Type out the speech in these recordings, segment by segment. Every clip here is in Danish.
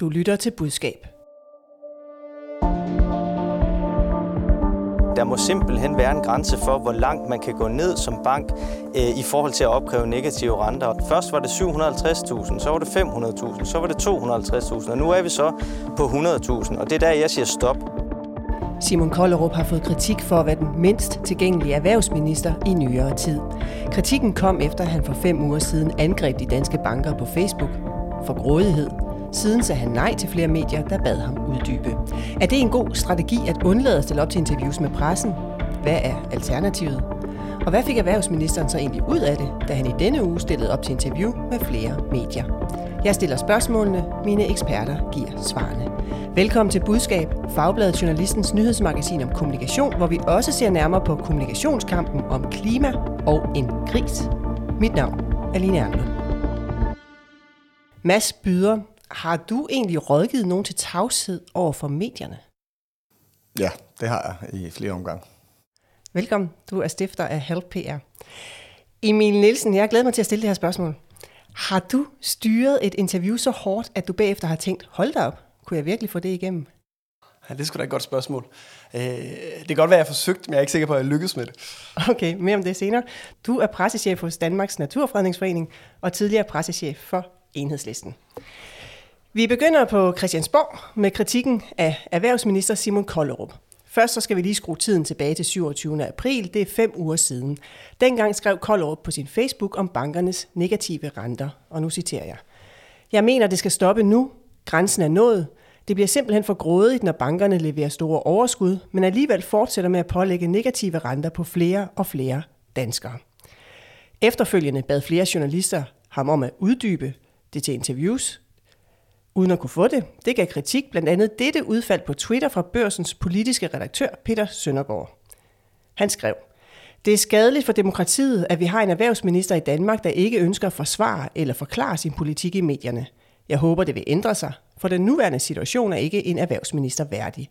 Du lytter til budskab. Der må simpelthen være en grænse for, hvor langt man kan gå ned som bank øh, i forhold til at opkræve negative renter. Først var det 750.000, så var det 500.000, så var det 250.000, og nu er vi så på 100.000, og det er der, jeg siger stop. Simon Kollerup har fået kritik for at være den mindst tilgængelige erhvervsminister i nyere tid. Kritikken kom efter, at han for fem uger siden angreb de danske banker på Facebook for grådighed. Siden sagde han nej til flere medier, der bad ham uddybe. Er det en god strategi at undlade at stille op til interviews med pressen? Hvad er alternativet? Og hvad fik erhvervsministeren så egentlig ud af det, da han i denne uge stillede op til interview med flere medier? Jeg stiller spørgsmålene, mine eksperter giver svarene. Velkommen til Budskab, Fagbladet Journalistens nyhedsmagasin om kommunikation, hvor vi også ser nærmere på kommunikationskampen om klima og en gris. Mit navn er Line Erlund. Mads Byder, har du egentlig rådgivet nogen til tavshed over for medierne? Ja, det har jeg i flere omgange. Velkommen. Du er stifter af Help PR. Emil Nielsen, jeg glæder mig til at stille det her spørgsmål. Har du styret et interview så hårdt, at du bagefter har tænkt, hold da op, kunne jeg virkelig få det igennem? Ja, det er sgu da et godt spørgsmål. Øh, det kan godt være, at jeg har forsøgt, men jeg er ikke sikker på, at jeg lykkes med det. Okay, mere om det senere. Du er pressechef hos Danmarks Naturfredningsforening og tidligere pressechef for Enhedslisten. Vi begynder på Christiansborg med kritikken af erhvervsminister Simon Kollerup. Først så skal vi lige skrue tiden tilbage til 27. april. Det er fem uger siden. Dengang skrev Kollerup på sin Facebook om bankernes negative renter. Og nu citerer jeg. Jeg mener, det skal stoppe nu. Grænsen er nået. Det bliver simpelthen for grådigt, når bankerne leverer store overskud, men alligevel fortsætter med at pålægge negative renter på flere og flere danskere. Efterfølgende bad flere journalister ham om at uddybe det til interviews, uden at kunne få det. Det gav kritik blandt andet dette udfald på Twitter fra børsens politiske redaktør Peter Søndergaard. Han skrev, det er skadeligt for demokratiet, at vi har en erhvervsminister i Danmark, der ikke ønsker at forsvare eller forklare sin politik i medierne. Jeg håber, det vil ændre sig, for den nuværende situation er ikke en erhvervsminister værdig.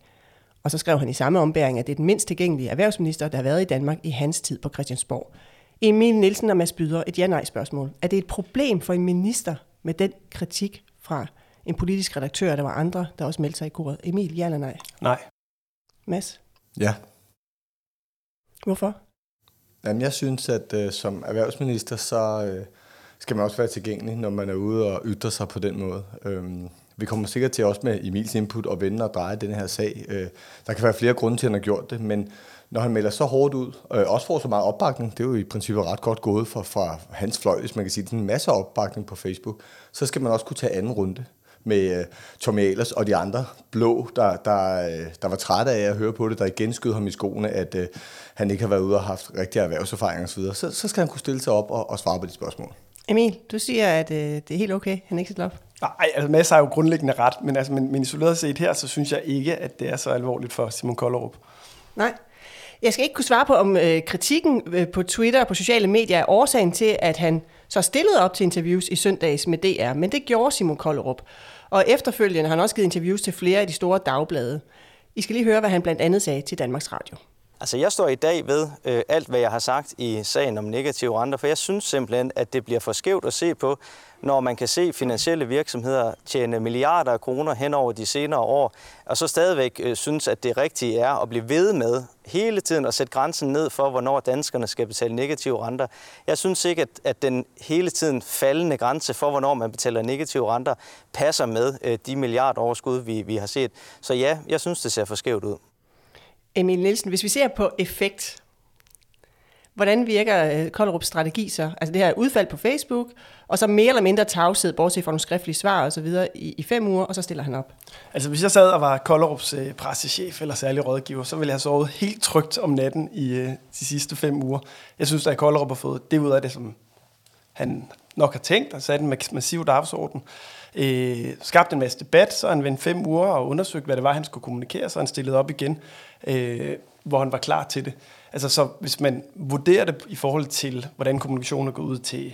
Og så skrev han i samme ombæring, at det er den mindst tilgængelige erhvervsminister, der har været i Danmark i hans tid på Christiansborg. Emil Nielsen og Mads Byder, et ja-nej-spørgsmål. Er det et problem for en minister med den kritik fra en politisk redaktør, der var andre, der også meldte sig i koret? Emil, ja eller nej? Nej. Mads? Ja. Hvorfor? Jamen, jeg synes, at øh, som erhvervsminister, så øh, skal man også være tilgængelig, når man er ude og ytre sig på den måde. Øhm, vi kommer sikkert til også med Emils input og vende og dreje den her sag. Øh, der kan være flere grunde til, at han har gjort det, men når han melder så hårdt ud, og øh, også får så meget opbakning, det er jo i princippet ret godt gået fra, fra hans fløj, hvis man kan sige, det er en masse opbakning på Facebook, så skal man også kunne tage anden runde med uh, Tommy Ahlers og de andre blå, der, der, uh, der var trætte af at høre på det, der igen skød ham i skoene, at uh, han ikke har været ude og haft rigtig erhvervserfaring osv., så, så skal han kunne stille sig op og, og svare på de spørgsmål. Emil, du siger, at uh, det er helt okay, han ikke stiller op. Nej, altså Mads har jo grundlæggende ret, men, altså, men, men isoleret set her, så synes jeg ikke, at det er så alvorligt for Simon Kollerup. Nej. Jeg skal ikke kunne svare på, om øh, kritikken øh, på Twitter og på sociale medier er årsagen til, at han så stillede op til interviews i søndags med DR, men det gjorde Simon Kollerup. Og efterfølgende har han også givet interviews til flere af de store dagblade. I skal lige høre, hvad han blandt andet sagde til Danmarks Radio. Altså, jeg står i dag ved øh, alt, hvad jeg har sagt i sagen om negative renter, for jeg synes simpelthen, at det bliver for skævt at se på, når man kan se finansielle virksomheder tjene milliarder af kroner hen over de senere år, og så stadigvæk øh, synes, at det rigtige er at blive ved med hele tiden at sætte grænsen ned for, hvornår danskerne skal betale negative renter. Jeg synes ikke, at, at den hele tiden faldende grænse for, hvornår man betaler negative renter, passer med øh, de milliardoverskud, vi, vi har set. Så ja, jeg synes, det ser for skævt ud. Emil Nielsen, hvis vi ser på effekt, hvordan virker øh, Koldrups strategi så? Altså det her udfald på Facebook, og så mere eller mindre tavshed, bortset fra nogle skriftlige svar og så videre, i, i fem uger, og så stiller han op. Altså hvis jeg sad og var Koldrups øh, pressechef eller særlig rådgiver, så ville jeg have sovet helt trygt om natten i øh, de sidste fem uger. Jeg synes, at Koldrup har fået det ud af det, som han nok har tænkt, og sat en massiv dagsorden. Øh, skabt en masse debat, så han vendt fem uger og undersøgt, hvad det var, han skulle kommunikere, så han stillede op igen, øh, hvor han var klar til det. Altså så hvis man vurderer det i forhold til, hvordan kommunikationen går ud til,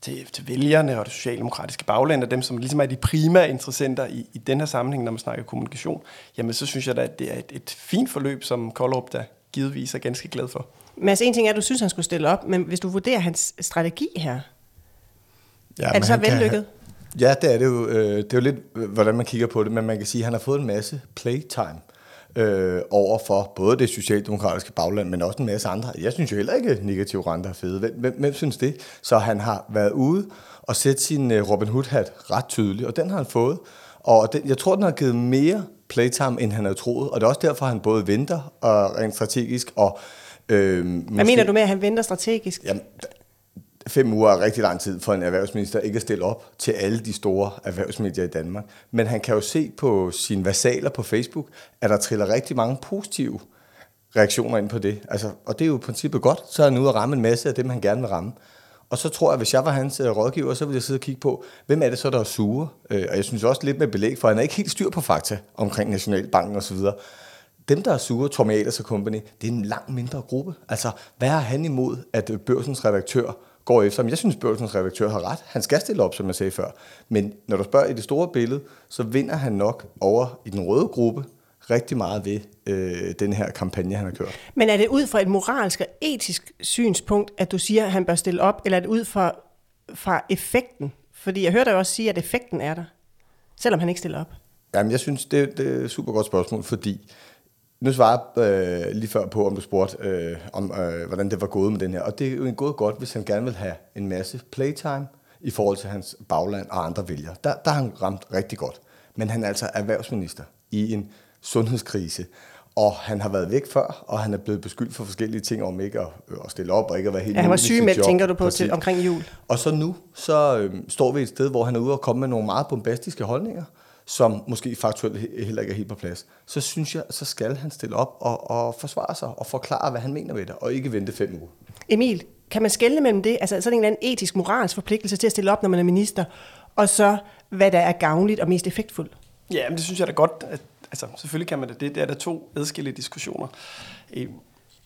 til, til vælgerne og det socialdemokratiske bagland, og dem, som ligesom er de primære interessenter i, i den her sammenhæng, når man snakker kommunikation, jamen så synes jeg da, at det er et, et fint forløb, som Kollerup der givetvis er ganske glad for. Mads, en ting er, at du synes, han skulle stille op, men hvis du vurderer hans strategi her, Ja, er men det så kan- vellykket? Ja, det er det jo. Øh, det er jo lidt, øh, hvordan man kigger på det, men man kan sige, at han har fået en masse playtime øh, over for både det socialdemokratiske bagland, men også en masse andre. Jeg synes jo heller ikke, at negative renter er fede. Hvem, hvem, hvem synes det? Så han har været ude og sætte sin øh, Robin Hood-hat ret tydeligt, og den har han fået. Og den, jeg tror, den har givet mere playtime, end han havde troet, og det er også derfor, han både venter og rent strategisk og Øh, måske, Hvad mener du med, at han venter strategisk? Jamen, fem uger er rigtig lang tid for en erhvervsminister ikke at stille op til alle de store erhvervsmedier i Danmark. Men han kan jo se på sine vasaler på Facebook, at der triller rigtig mange positive reaktioner ind på det. Altså, og det er jo i princippet godt, så er han ude at ramme en masse af dem, han gerne vil ramme. Og så tror jeg, at hvis jeg var hans øh, rådgiver, så ville jeg sidde og kigge på, hvem er det så, der er sure? Øh, og jeg synes også lidt med belæg, for han er ikke helt styr på fakta omkring Nationalbanken osv. Dem, der er sure, Tommy Ahlers og Company, det er en langt mindre gruppe. Altså, hvad har han imod, at øh, børsens redaktør går efter. Men jeg synes, Børsens redaktør har ret. Han skal stille op, som jeg sagde før. Men når du spørger i det store billede, så vinder han nok over i den røde gruppe rigtig meget ved øh, den her kampagne, han har kørt. Men er det ud fra et moralsk og etisk synspunkt, at du siger, at han bør stille op, eller er det ud fra, fra effekten? Fordi jeg hørte dig også sige, at effekten er der, selvom han ikke stiller op. Jamen, jeg synes, det, det er et super godt spørgsmål, fordi nu svarer jeg øh, lige før på, om du spurgte, øh, om øh, hvordan det var gået med den her. Og det er jo en gået godt, hvis han gerne vil have en masse playtime i forhold til hans bagland og andre vælgere. Der, der har han ramt rigtig godt. Men han er altså erhvervsminister i en sundhedskrise. Og han har været væk før, og han er blevet beskyldt for forskellige ting om ikke at, at stille op og ikke at være helt ja, han var syg med, tænker du på, til, omkring jul. Og så nu, så øh, står vi et sted, hvor han er ude og komme med nogle meget bombastiske holdninger, som måske faktuelt heller ikke er helt på plads, så synes jeg, så skal han stille op og, og forsvare sig og forklare, hvad han mener ved det, og ikke vente fem uger. Emil, kan man skelne mellem det, altså sådan en eller anden etisk, moralsk forpligtelse til at stille op, når man er minister, og så hvad der er gavnligt og mest effektfuldt? Ja, men det synes jeg da godt, at altså, selvfølgelig kan man det. Det er der to adskillige diskussioner.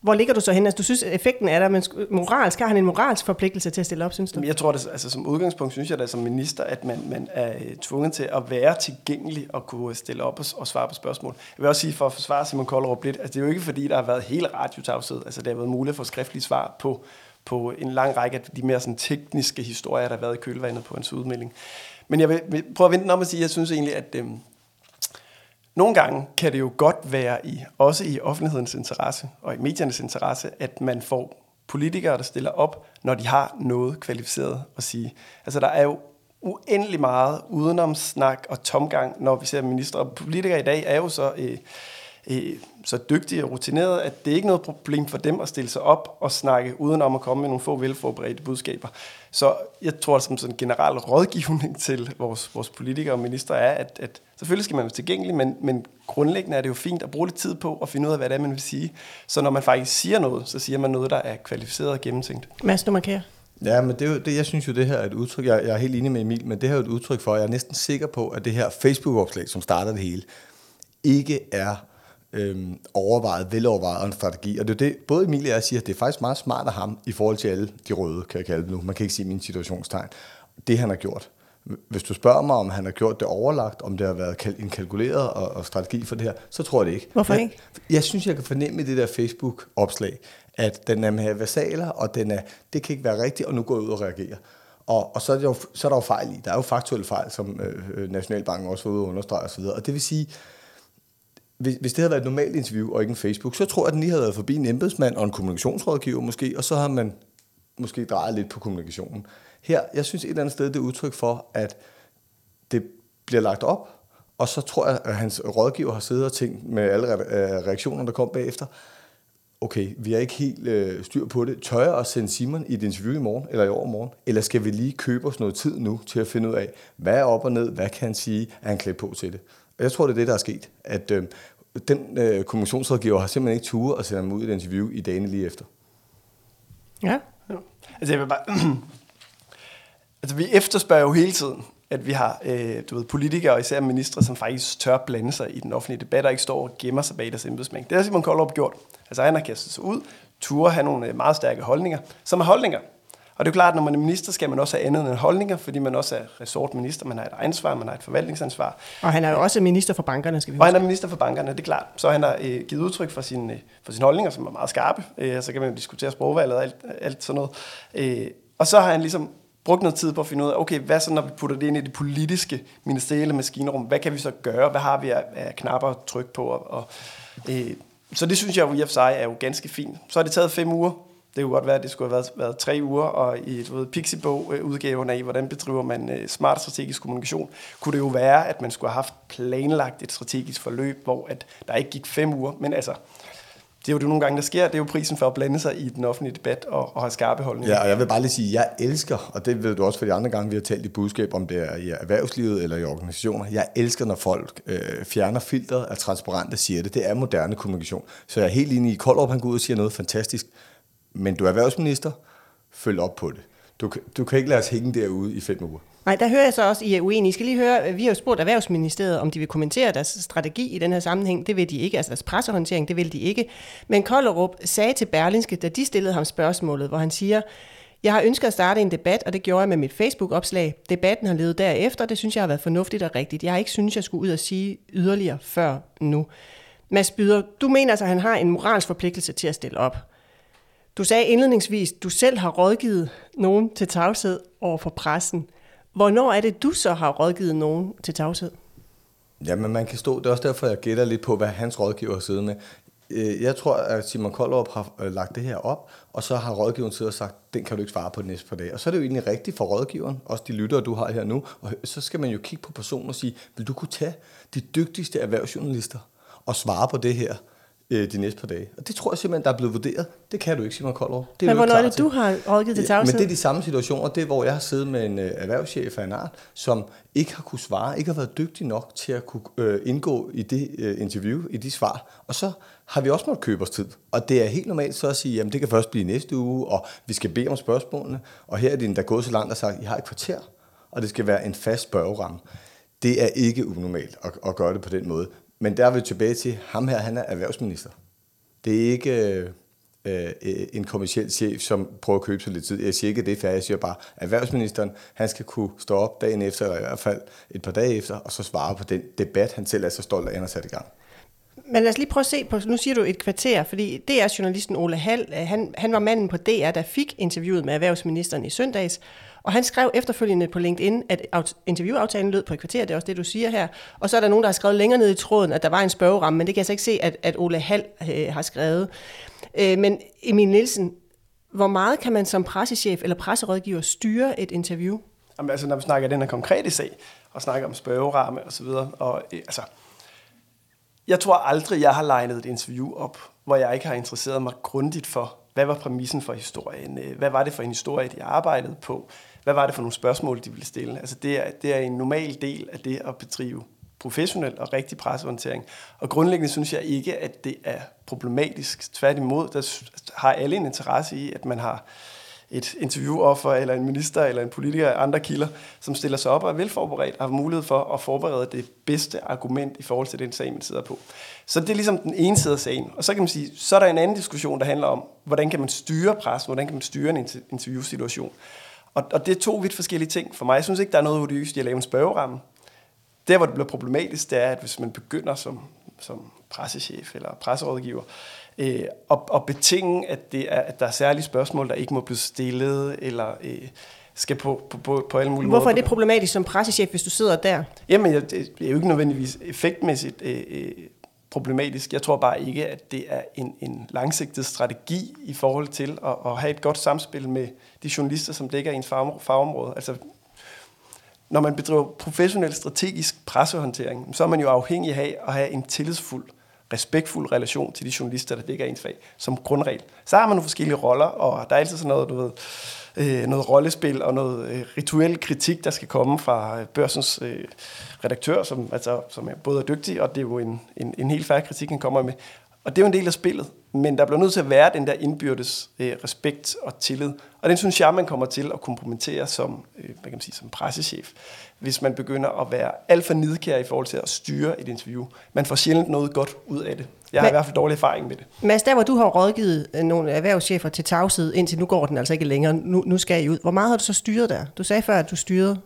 Hvor ligger du så hen? Altså, du synes, at effekten er der, men moralsk, har han en moralsk forpligtelse til at stille op, synes du? Jeg tror, at altså, som udgangspunkt synes jeg da som minister, at man, man er øh, tvunget til at være tilgængelig og kunne stille op og, og svare på spørgsmål. Jeg vil også sige, for at forsvare Simon Kollerup lidt, altså, det er jo ikke fordi, der har været hele radiotavshed. Altså, det har været muligt for skriftlige svar på, på en lang række af de mere sådan, tekniske historier, der har været i kølvandet på hans udmelding. Men jeg vil prøve at vente om at sige, at jeg synes egentlig, at øh, nogle gange kan det jo godt være i, også i offentlighedens interesse og i mediernes interesse, at man får politikere, der stiller op, når de har noget kvalificeret at sige. Altså der er jo uendelig meget udenomsnak og tomgang, når vi ser ministre. Og politikere i dag er jo så øh, øh, så dygtige og rutinerede, at det er ikke noget problem for dem at stille sig op og snakke udenom at komme med nogle få velforberedte budskaber. Så jeg tror, som sådan en generel rådgivning til vores, vores politikere og minister er, at, at selvfølgelig skal man være tilgængelig, men, men grundlæggende er det jo fint at bruge lidt tid på at finde ud af, hvad det er, man vil sige. Så når man faktisk siger noget, så siger man noget, der er kvalificeret og gennemtænkt. Mads, du markerer. Ja, men det er jo, det, jeg synes jo, det her er et udtryk, jeg, jeg er helt enig med Emil, men det her er et udtryk for, at jeg er næsten sikker på, at det her Facebook-opslag, som starter det hele, ikke er øhm, overvejet, velovervejet en strategi. Og det er det, både Emilie og jeg siger, at det er faktisk meget smart af ham i forhold til alle de røde, kan jeg kalde det nu. Man kan ikke sige min situationstegn. Det han har gjort. Hvis du spørger mig, om han har gjort det overlagt, om det har været en kalkuleret og, og strategi for det her, så tror jeg det ikke. Hvorfor ikke? Jeg, jeg synes, jeg kan fornemme i det der Facebook-opslag, at den er med versaler, og den er, det kan ikke være rigtigt, og nu går jeg ud og reagerer. Og, og så, er det jo, så er der jo fejl i. Der er jo faktuelle fejl, som øh, øh Nationalbanken også var ude og understrege osv. Og det vil sige, hvis, hvis det havde været et normalt interview og ikke en Facebook, så tror jeg, at den lige havde været forbi en embedsmand og en kommunikationsrådgiver måske, og så har man måske drejet lidt på kommunikationen. Her, jeg synes et eller andet sted, det er udtryk for, at det bliver lagt op, og så tror jeg, at hans rådgiver har siddet og tænkt med alle øh, reaktioner, der kom bagefter, okay, vi har ikke helt øh, styr på det. Tør jeg at sende Simon i et interview i morgen, eller i overmorgen? Eller skal vi lige købe os noget tid nu til at finde ud af, hvad er op og ned, hvad kan han sige, er han klædt på til det? Jeg tror, det er det, der er sket. At øh, den øh, kommunikationsrådgiver har simpelthen ikke turet at sende ham ud i et interview i dagene lige efter. Ja. ja. Altså, jeg vil bare... altså, vi efterspørger jo hele tiden, at vi har øh, du ved, politikere og især ministre, som faktisk tør blande sig i den offentlige debat, og ikke står og gemmer sig bag deres embedsmænd. Det har Simon Koldrup gjort. Altså han har kastet sig ud, turde have nogle øh, meget stærke holdninger, som er holdninger, og det er jo klart, at når man er minister, skal man også have andet end holdninger, fordi man også er resortminister, man har et ansvar, man har et forvaltningsansvar. Og han er jo også minister for bankerne, skal vi huske. Og han er minister for bankerne, det er klart. Så han har øh, givet udtryk for, sin, øh, for sine holdninger, som er meget skarpe. Øh, så kan man diskutere sprogvalget og alt, alt sådan noget. Øh, og så har han ligesom brugt noget tid på at finde ud af, okay, hvad så, når vi putter det ind i det politiske ministerielle maskinrum? Hvad kan vi så gøre? Hvad har vi af, af knapper at trykke på? Og, og, øh, så det synes jeg jo i og for sig er jo ganske fint. Så har det taget fem uger. Det kunne godt være, at det skulle have været, været tre uger, og i du ved, Pixibog-udgaven øh, af, hvordan bedriver man øh, smart strategisk kommunikation, kunne det jo være, at man skulle have haft planlagt et strategisk forløb, hvor at der ikke gik fem uger. Men altså, det er jo det nogle gange, der sker. Det er jo prisen for at blande sig i den offentlige debat og, og have skarpe holdninger. Ja, og jeg vil bare lige sige, at jeg elsker, og det ved du også for de andre gange, vi har talt i budskab, om det er i erhvervslivet eller i organisationer. Jeg elsker, når folk øh, fjerner filtret af transparente siger det. Det er moderne kommunikation. Så jeg er helt enig i, Koldrup han går ud og siger noget fantastisk, men du er erhvervsminister, følg op på det. Du, du kan ikke lade os hænge derude i fem uger. Nej, der hører jeg så også, I er uenige. I skal lige høre, vi har jo spurgt Erhvervsministeriet, om de vil kommentere deres strategi i den her sammenhæng. Det vil de ikke, altså deres pressehåndtering, det vil de ikke. Men Kollerup sagde til Berlinske, da de stillede ham spørgsmålet, hvor han siger, jeg har ønsket at starte en debat, og det gjorde jeg med mit Facebook-opslag. Debatten har levet derefter, og det synes jeg har været fornuftigt og rigtigt. Jeg har ikke synes, jeg skulle ud og sige yderligere før nu. Mads Byder, du mener altså, at han har en moralsk forpligtelse til at stille op. Du sagde indledningsvis, at du selv har rådgivet nogen til tavshed over for pressen. Hvornår er det, du så har rådgivet nogen til tavshed? Jamen, man kan stå, det er også derfor, jeg gætter lidt på, hvad hans rådgiver sidder med. Øh, jeg tror, at Simon Koldrup har øh, lagt det her op, og så har rådgiveren siddet og sagt, den kan du ikke svare på de næste par dage. Og så er det jo egentlig rigtigt for rådgiveren, også de lyttere, du har her nu, og så skal man jo kigge på personen og sige, vil du kunne tage de dygtigste erhvervsjournalister og svare på det her? Øh, de næste par dage. Og det tror jeg simpelthen, der er blevet vurderet. Det kan du ikke, Simon Koldrup. Det er Men hvornår er det, du har rådgivet til tavshed? Men det er de samme situationer. Det er, hvor jeg har siddet med en øh, erhvervschef af en art, som ikke har kunne svare, ikke har været dygtig nok til at kunne øh, indgå i det øh, interview, i de svar. Og så har vi også måttet købe os tid. Og det er helt normalt så at sige, jamen det kan først blive næste uge, og vi skal bede om spørgsmålene. Og her er det der gået så langt og sagt, I har et kvarter, og det skal være en fast spørgeramme. Det er ikke unormalt at, at gøre det på den måde. Men der er vi tilbage til, ham her, han er erhvervsminister. Det er ikke øh, øh en kommersiel chef, som prøver at købe sig lidt tid. Jeg siger ikke, at det er færdigt. Jeg siger bare, at erhvervsministeren, han skal kunne stå op dagen efter, eller i hvert fald et par dage efter, og så svare på den debat, han selv er så stolt af, at han har sat i gang. Men lad os lige prøve at se på, nu siger du et kvarter, fordi det er journalisten Ole Hall, øh, han, han var manden på DR, der fik interviewet med erhvervsministeren i søndags, og han skrev efterfølgende på LinkedIn, at interviewaftalen lød på et kvarter, det er også det, du siger her. Og så er der nogen, der har skrevet længere ned i tråden, at der var en spørgeramme, men det kan jeg så ikke se, at, at Ole Hall øh, har skrevet. Øh, men Emil Nielsen, hvor meget kan man som pressechef eller presserådgiver styre et interview? Jamen, altså, når vi snakker den her konkrete sag, og snakker om spørgeramme og så videre, og øh, altså, jeg tror aldrig, jeg har legnet et interview op, hvor jeg ikke har interesseret mig grundigt for, hvad var præmissen for historien? Øh, hvad var det for en historie, de arbejdede på? Hvad var det for nogle spørgsmål, de ville stille? Altså det er, det er en normal del af det at bedrive professionel og rigtig pressehåndtering. Og grundlæggende synes jeg ikke, at det er problematisk. Tværtimod, der har alle en interesse i, at man har et interviewoffer, eller en minister, eller en politiker eller andre kilder, som stiller sig op og er velforberedt og har mulighed for at forberede det bedste argument i forhold til den sag, man sidder på. Så det er ligesom den ene side af sagen. Og så kan man sige, så er der en anden diskussion, der handler om, hvordan kan man styre pressen, hvordan kan man styre en interviewsituation. Og, og det er to vidt forskellige ting for mig. Jeg synes ikke, der er noget odiøst i at lave en spørgeramme. Der, hvor det bliver problematisk, det er, at hvis man begynder som, som pressechef eller presserådgiver, øh, og, og betinge, at, det er, at der er særlige spørgsmål, der ikke må blive stillet, eller øh, skal på, på, på, på alle mulige Hvorfor måder. er det problematisk som pressechef, hvis du sidder der? Jamen, det er jo ikke nødvendigvis effektmæssigt øh, øh, problematisk. Jeg tror bare ikke, at det er en, en langsigtet strategi i forhold til at, at have et godt samspil med de journalister, som dækker ens fagområde. Altså, når man bedriver professionel strategisk pressehåndtering, så er man jo afhængig af at have en tillidsfuld respektfuld relation til de journalister, der dækker ens fag, som grundregel. Så har man nogle forskellige roller, og der er altid sådan noget, du ved, øh, noget rollespil og noget øh, rituel kritik, der skal komme fra øh, børsens øh, redaktør, som, altså, som er både er dygtig, og det er jo en, en, en helt færre kritik, han kommer med. Og det er jo en del af spillet, men der bliver nødt til at være den der indbyrdes øh, respekt og tillid. Og den synes jeg, man kommer til at kompromittere som, øh, hvad kan man sige, som pressechef hvis man begynder at være alt for nidkær i forhold til at styre et interview. Man får sjældent noget godt ud af det. Jeg har Men, i hvert fald dårlig erfaring med det. Mads, der hvor du har rådgivet øh, nogle erhvervschefer til tavshed, indtil nu går den altså ikke længere, nu, nu skal I ud. Hvor meget har du så styret der? Du sagde før, at du styrede.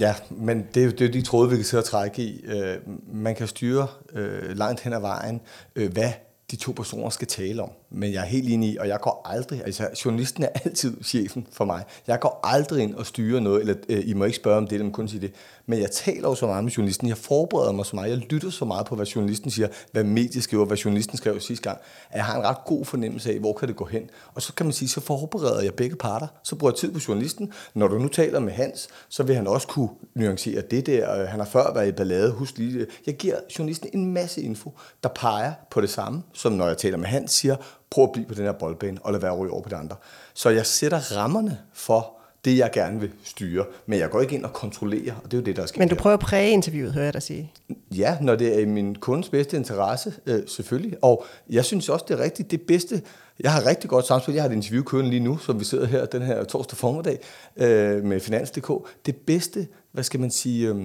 Ja, men det er jo det er de tråde, vi kan sidde og trække i. Øh, man kan styre øh, langt hen ad vejen, øh, hvad de to personer skal tale om men jeg er helt enig i, og jeg går aldrig, altså journalisten er altid chefen for mig. Jeg går aldrig ind og styrer noget, eller øh, I må ikke spørge om det, eller kun sige det. Men jeg taler jo så meget med journalisten, jeg forbereder mig så meget, jeg lytter så meget på, hvad journalisten siger, hvad mediet skriver, hvad journalisten skrev sidste gang, at jeg har en ret god fornemmelse af, hvor kan det gå hen. Og så kan man sige, så forbereder jeg begge parter, så bruger jeg tid på journalisten. Når du nu taler med Hans, så vil han også kunne nuancere det der, han har før været i ballade, husk lige det. Jeg giver journalisten en masse info, der peger på det samme, som når jeg taler med Hans, siger, prøv at blive på den her boldbane, og lad være at ryge over på det andre. Så jeg sætter rammerne for, det, jeg gerne vil styre. Men jeg går ikke ind og kontrollerer, og det er jo det, der skal Men du prøver at præge interviewet, hører jeg dig sige. Ja, når det er i min kundes bedste interesse, øh, selvfølgelig. Og jeg synes også, det er rigtigt. Det bedste, jeg har rigtig godt samspil. Jeg har et interview kørende lige nu, som vi sidder her den her torsdag formiddag øh, med Finans.dk. Det bedste, hvad skal man sige... Øh,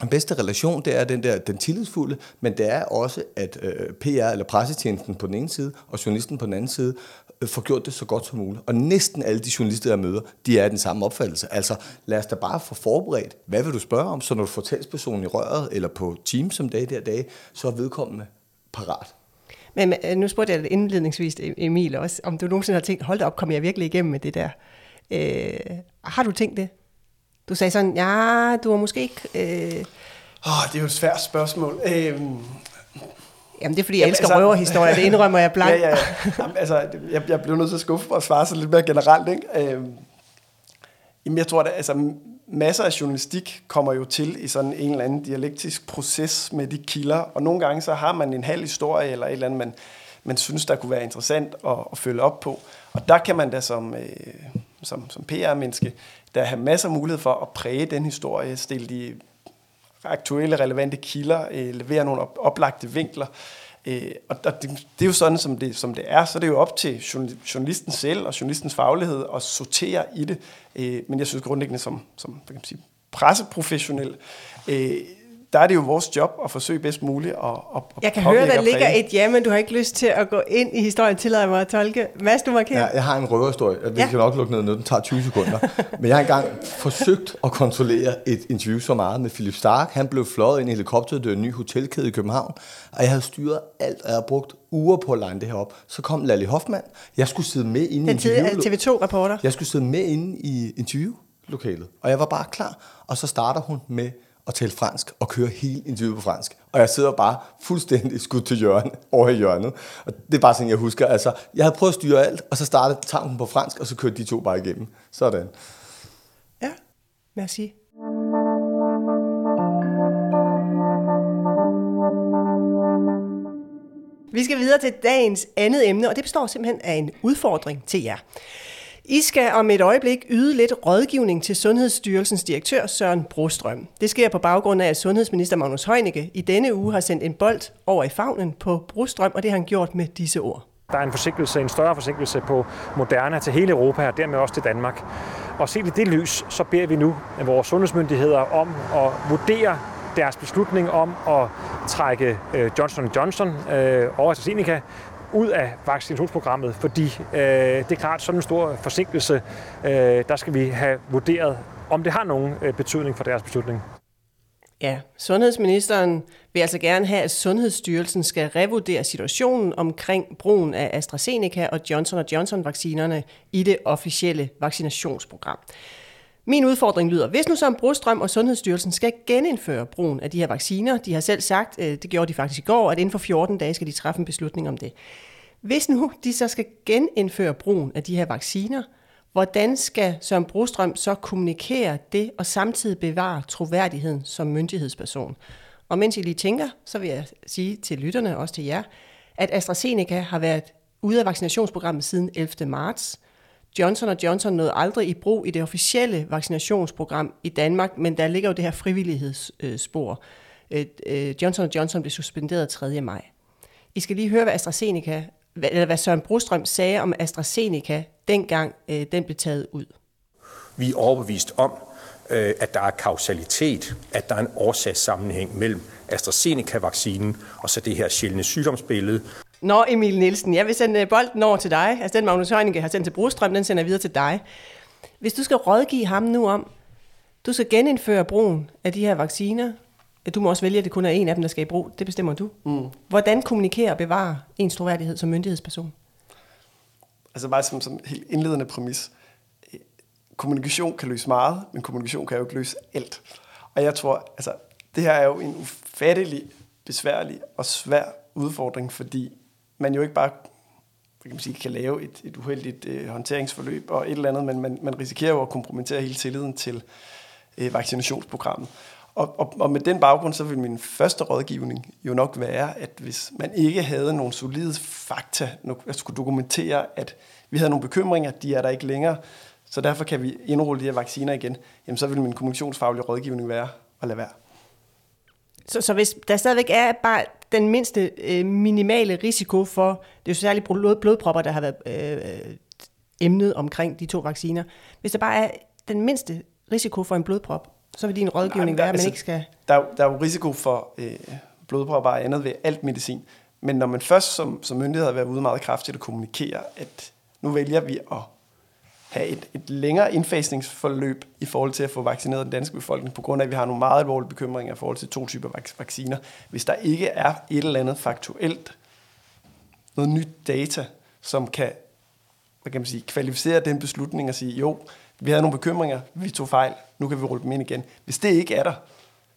den bedste relation, det er den der den tillidsfulde, men det er også, at øh, PR eller pressetjenesten på den ene side, og journalisten på den anden side, øh, får gjort det så godt som muligt. Og næsten alle de journalister, jeg møder, de er den samme opfattelse. Altså, lad os da bare få forberedt, hvad vil du spørge om, så når du får talspersonen i røret, eller på Teams som dag der dag, så er vedkommende parat. Men øh, nu spurgte jeg indledningsvis e- Emil også, om du nogensinde har tænkt, hold da op, kommer jeg virkelig igennem med det der? Øh, har du tænkt det? Du sagde sådan, ja, du var måske ikke... Øh... Oh, det er jo et svært spørgsmål. Øhm, Jamen det er fordi, jeg Jamen, elsker altså, røverhistorier, det indrømmer jeg blankt. ja, ja, ja. Jamen, altså, jeg, jeg blev nødt til at skuffe og svare så lidt mere generelt. Ikke? Øhm, jamen, jeg tror, at altså, masser af journalistik kommer jo til i sådan en eller anden dialektisk proces med de kilder, og nogle gange så har man en halv historie eller et eller andet, man, man synes, der kunne være interessant at, at følge op på. Og der kan man da som, øh, som, som PR-menneske der have masser af mulighed for at præge den historie, stille de aktuelle, relevante kilder, øh, levere nogle op, oplagte vinkler. Øh, og det, det er jo sådan, som det, som det er. Så det er jo op til journalisten selv og journalistens faglighed at sortere i det. Øh, men jeg synes grundlæggende som, som hvad kan man sige, presseprofessionel, øh, der er det jo vores job at forsøge bedst muligt at, at Jeg kan høre, der ligger et ja, men du har ikke lyst til at gå ind i historien, tillader mig at tolke. Mads, du markerer. Ja, jeg har en røverhistorie. Jeg ja. kan nok lukke ned, når den tager 20 sekunder. men jeg har engang forsøgt at kontrollere et interview så meget med Philip Stark. Han blev fløjet ind i helikopteret, det var en ny hotelkæde i København, og jeg havde styret alt, og jeg havde brugt uger på at line det her op. Så kom Lally Hoffmann. Jeg skulle sidde med inde i interviewet. TV2-reporter. Jeg skulle sidde med inde i interviewlokalet, og jeg var bare klar. Og så starter hun med at tale fransk og køre hele interviewet på fransk. Og jeg sidder bare fuldstændig skudt til hjørnet, over i hjørnet. Og det er bare sådan, jeg husker. Altså, jeg havde prøvet at styre alt, og så startede tanken på fransk, og så kørte de to bare igennem. Sådan. Ja, merci. Vi skal videre til dagens andet emne, og det består simpelthen af en udfordring til jer. I skal om et øjeblik yde lidt rådgivning til Sundhedsstyrelsens direktør Søren Brostrøm. Det sker på baggrund af, at sundhedsminister Magnus Heunicke i denne uge har sendt en bold over i favnen på Brostrøm, og det har han gjort med disse ord. Der er en forsinkelse, en større forsinkelse på Moderna til hele Europa og dermed også til Danmark. Og set i det lys, så beder vi nu vores sundhedsmyndigheder om at vurdere deres beslutning om at trække øh, Johnson Johnson øh, over AstraZeneca ud af vaccinationsprogrammet, fordi øh, det er klart, sådan en stor forsinkelse, øh, der skal vi have vurderet, om det har nogen øh, betydning for deres beslutning. Ja, sundhedsministeren vil altså gerne have, at Sundhedsstyrelsen skal revurdere situationen omkring brugen af AstraZeneca og Johnson Johnson-vaccinerne i det officielle vaccinationsprogram. Min udfordring lyder, hvis nu som Brostrøm og Sundhedsstyrelsen skal genindføre brugen af de her vacciner, de har selv sagt, øh, det gjorde de faktisk i går, at inden for 14 dage skal de træffe en beslutning om det. Hvis nu de så skal genindføre brugen af de her vacciner, hvordan skal Søren Brostrøm så kommunikere det og samtidig bevare troværdigheden som myndighedsperson? Og mens I lige tænker, så vil jeg sige til lytterne, også til jer, at AstraZeneca har været ude af vaccinationsprogrammet siden 11. marts – Johnson Johnson nåede aldrig i brug i det officielle vaccinationsprogram i Danmark, men der ligger jo det her frivillighedsspor. Øh, øh, Johnson Johnson blev suspenderet 3. maj. I skal lige høre, hvad AstraZeneca, eller hvad Søren Brostrøm sagde om AstraZeneca, dengang øh, den blev taget ud. Vi er overbevist om, at der er kausalitet, at der er en årsagssammenhæng mellem AstraZeneca-vaccinen og så det her sjældne sygdomsbillede, Nå, Emil Nielsen, jeg vil sende øh, bolden over til dig. Altså den Magnus Heunicke har sendt til Brostrøm, den sender jeg videre til dig. Hvis du skal rådgive ham nu om, du skal genindføre brugen af de her vacciner, du må også vælge, at det kun er en af dem, der skal i brug. Det bestemmer du. Mm. Hvordan kommunikere og bevare ens troværdighed som myndighedsperson? altså bare som, som helt indledende præmis, kommunikation kan løse meget, men kommunikation kan jo ikke løse alt. Og jeg tror, altså, det her er jo en ufattelig besværlig og svær udfordring, fordi man jo ikke bare kan, man sige, kan lave et, et uheldigt øh, håndteringsforløb og et eller andet, men man, man risikerer jo at kompromittere hele tilliden til øh, vaccinationsprogrammet. Og, og, og med den baggrund, så vil min første rådgivning jo nok være, at hvis man ikke havde nogle solide fakta, at skulle dokumentere, at vi havde nogle bekymringer, de er der ikke længere, så derfor kan vi indrulle de her vacciner igen, jamen så vil min kommunikationsfaglige rådgivning være at lade være. Så, så hvis der stadigvæk er bare den mindste øh, minimale risiko for, det er jo særligt blod, blodpropper, der har været øh, emnet omkring de to vacciner, hvis der bare er den mindste risiko for en blodprop, så vil din rådgivning Nej, der, være, at man altså, ikke skal... Der, der er jo risiko for øh, blodpropper og andet ved alt medicin, men når man først som, som myndighed har været ude meget kraftigt at kommunikere, at nu vælger vi at have et, et længere indfasningsforløb i forhold til at få vaccineret den danske befolkning, på grund af, at vi har nogle meget alvorlige bekymringer i forhold til to typer vacciner. Hvis der ikke er et eller andet faktuelt, noget nyt data, som kan, hvad kan man sige, kvalificere den beslutning og sige, jo, vi havde nogle bekymringer, vi tog fejl, nu kan vi rulle dem ind igen. Hvis det ikke er der,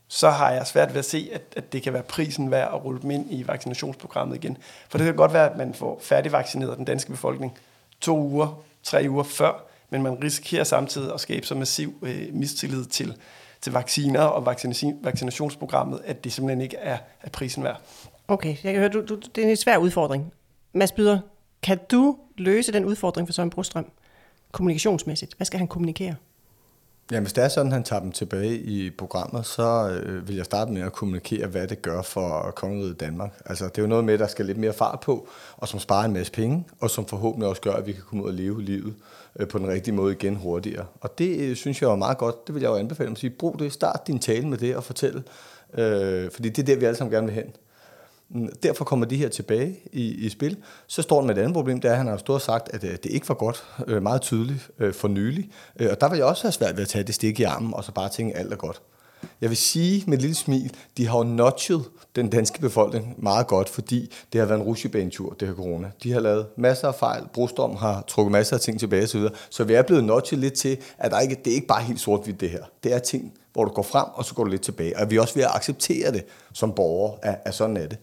så har jeg svært ved at se, at, at det kan være prisen værd at rulle dem ind i vaccinationsprogrammet igen. For det kan godt være, at man får færdigvaccineret den danske befolkning to uger, tre uger før, men man risikerer samtidig at skabe så massiv øh, mistillid til, til vacciner og vaccinationsprogrammet, at det simpelthen ikke er, er prisen værd. Okay, jeg kan høre, du, du, det er en svær udfordring. Mads Byder, kan du løse den udfordring for Søren Brostrøm kommunikationsmæssigt? Hvad skal han kommunikere? Ja, hvis det er sådan, at han tager dem tilbage i programmet, så øh, vil jeg starte med at kommunikere, hvad det gør for kongeriget Danmark. Altså, det er jo noget med, der skal lidt mere fart på, og som sparer en masse penge, og som forhåbentlig også gør, at vi kan komme ud og leve livet øh, på den rigtige måde igen hurtigere. Og det øh, synes jeg er meget godt. Det vil jeg jo anbefale at sige. Brug det. Start din tale med det og fortæl. Øh, fordi det er der, vi alle sammen gerne vil hen. Derfor kommer de her tilbage i, i spil. Så står der med et andet problem, det er, at han har stået og sagt, at øh, det ikke var godt, øh, meget tydeligt øh, for nylig. Øh, og der vil jeg også have svært ved at tage det stik i armen, og så bare tænke, at alt er godt. Jeg vil sige med et lille smil, de har jo notchet den danske befolkning meget godt, fordi det har været en rusjebanetur, det her corona. De har lavet masser af fejl, Brostorm har trukket masser af ting tilbage osv., så vi er blevet notchet lidt til, at der ikke, det er ikke bare helt sort-hvidt det her. Det er ting, hvor du går frem, og så går du lidt tilbage. Og vi er også ved at acceptere det som borgere, at, at sådan er det.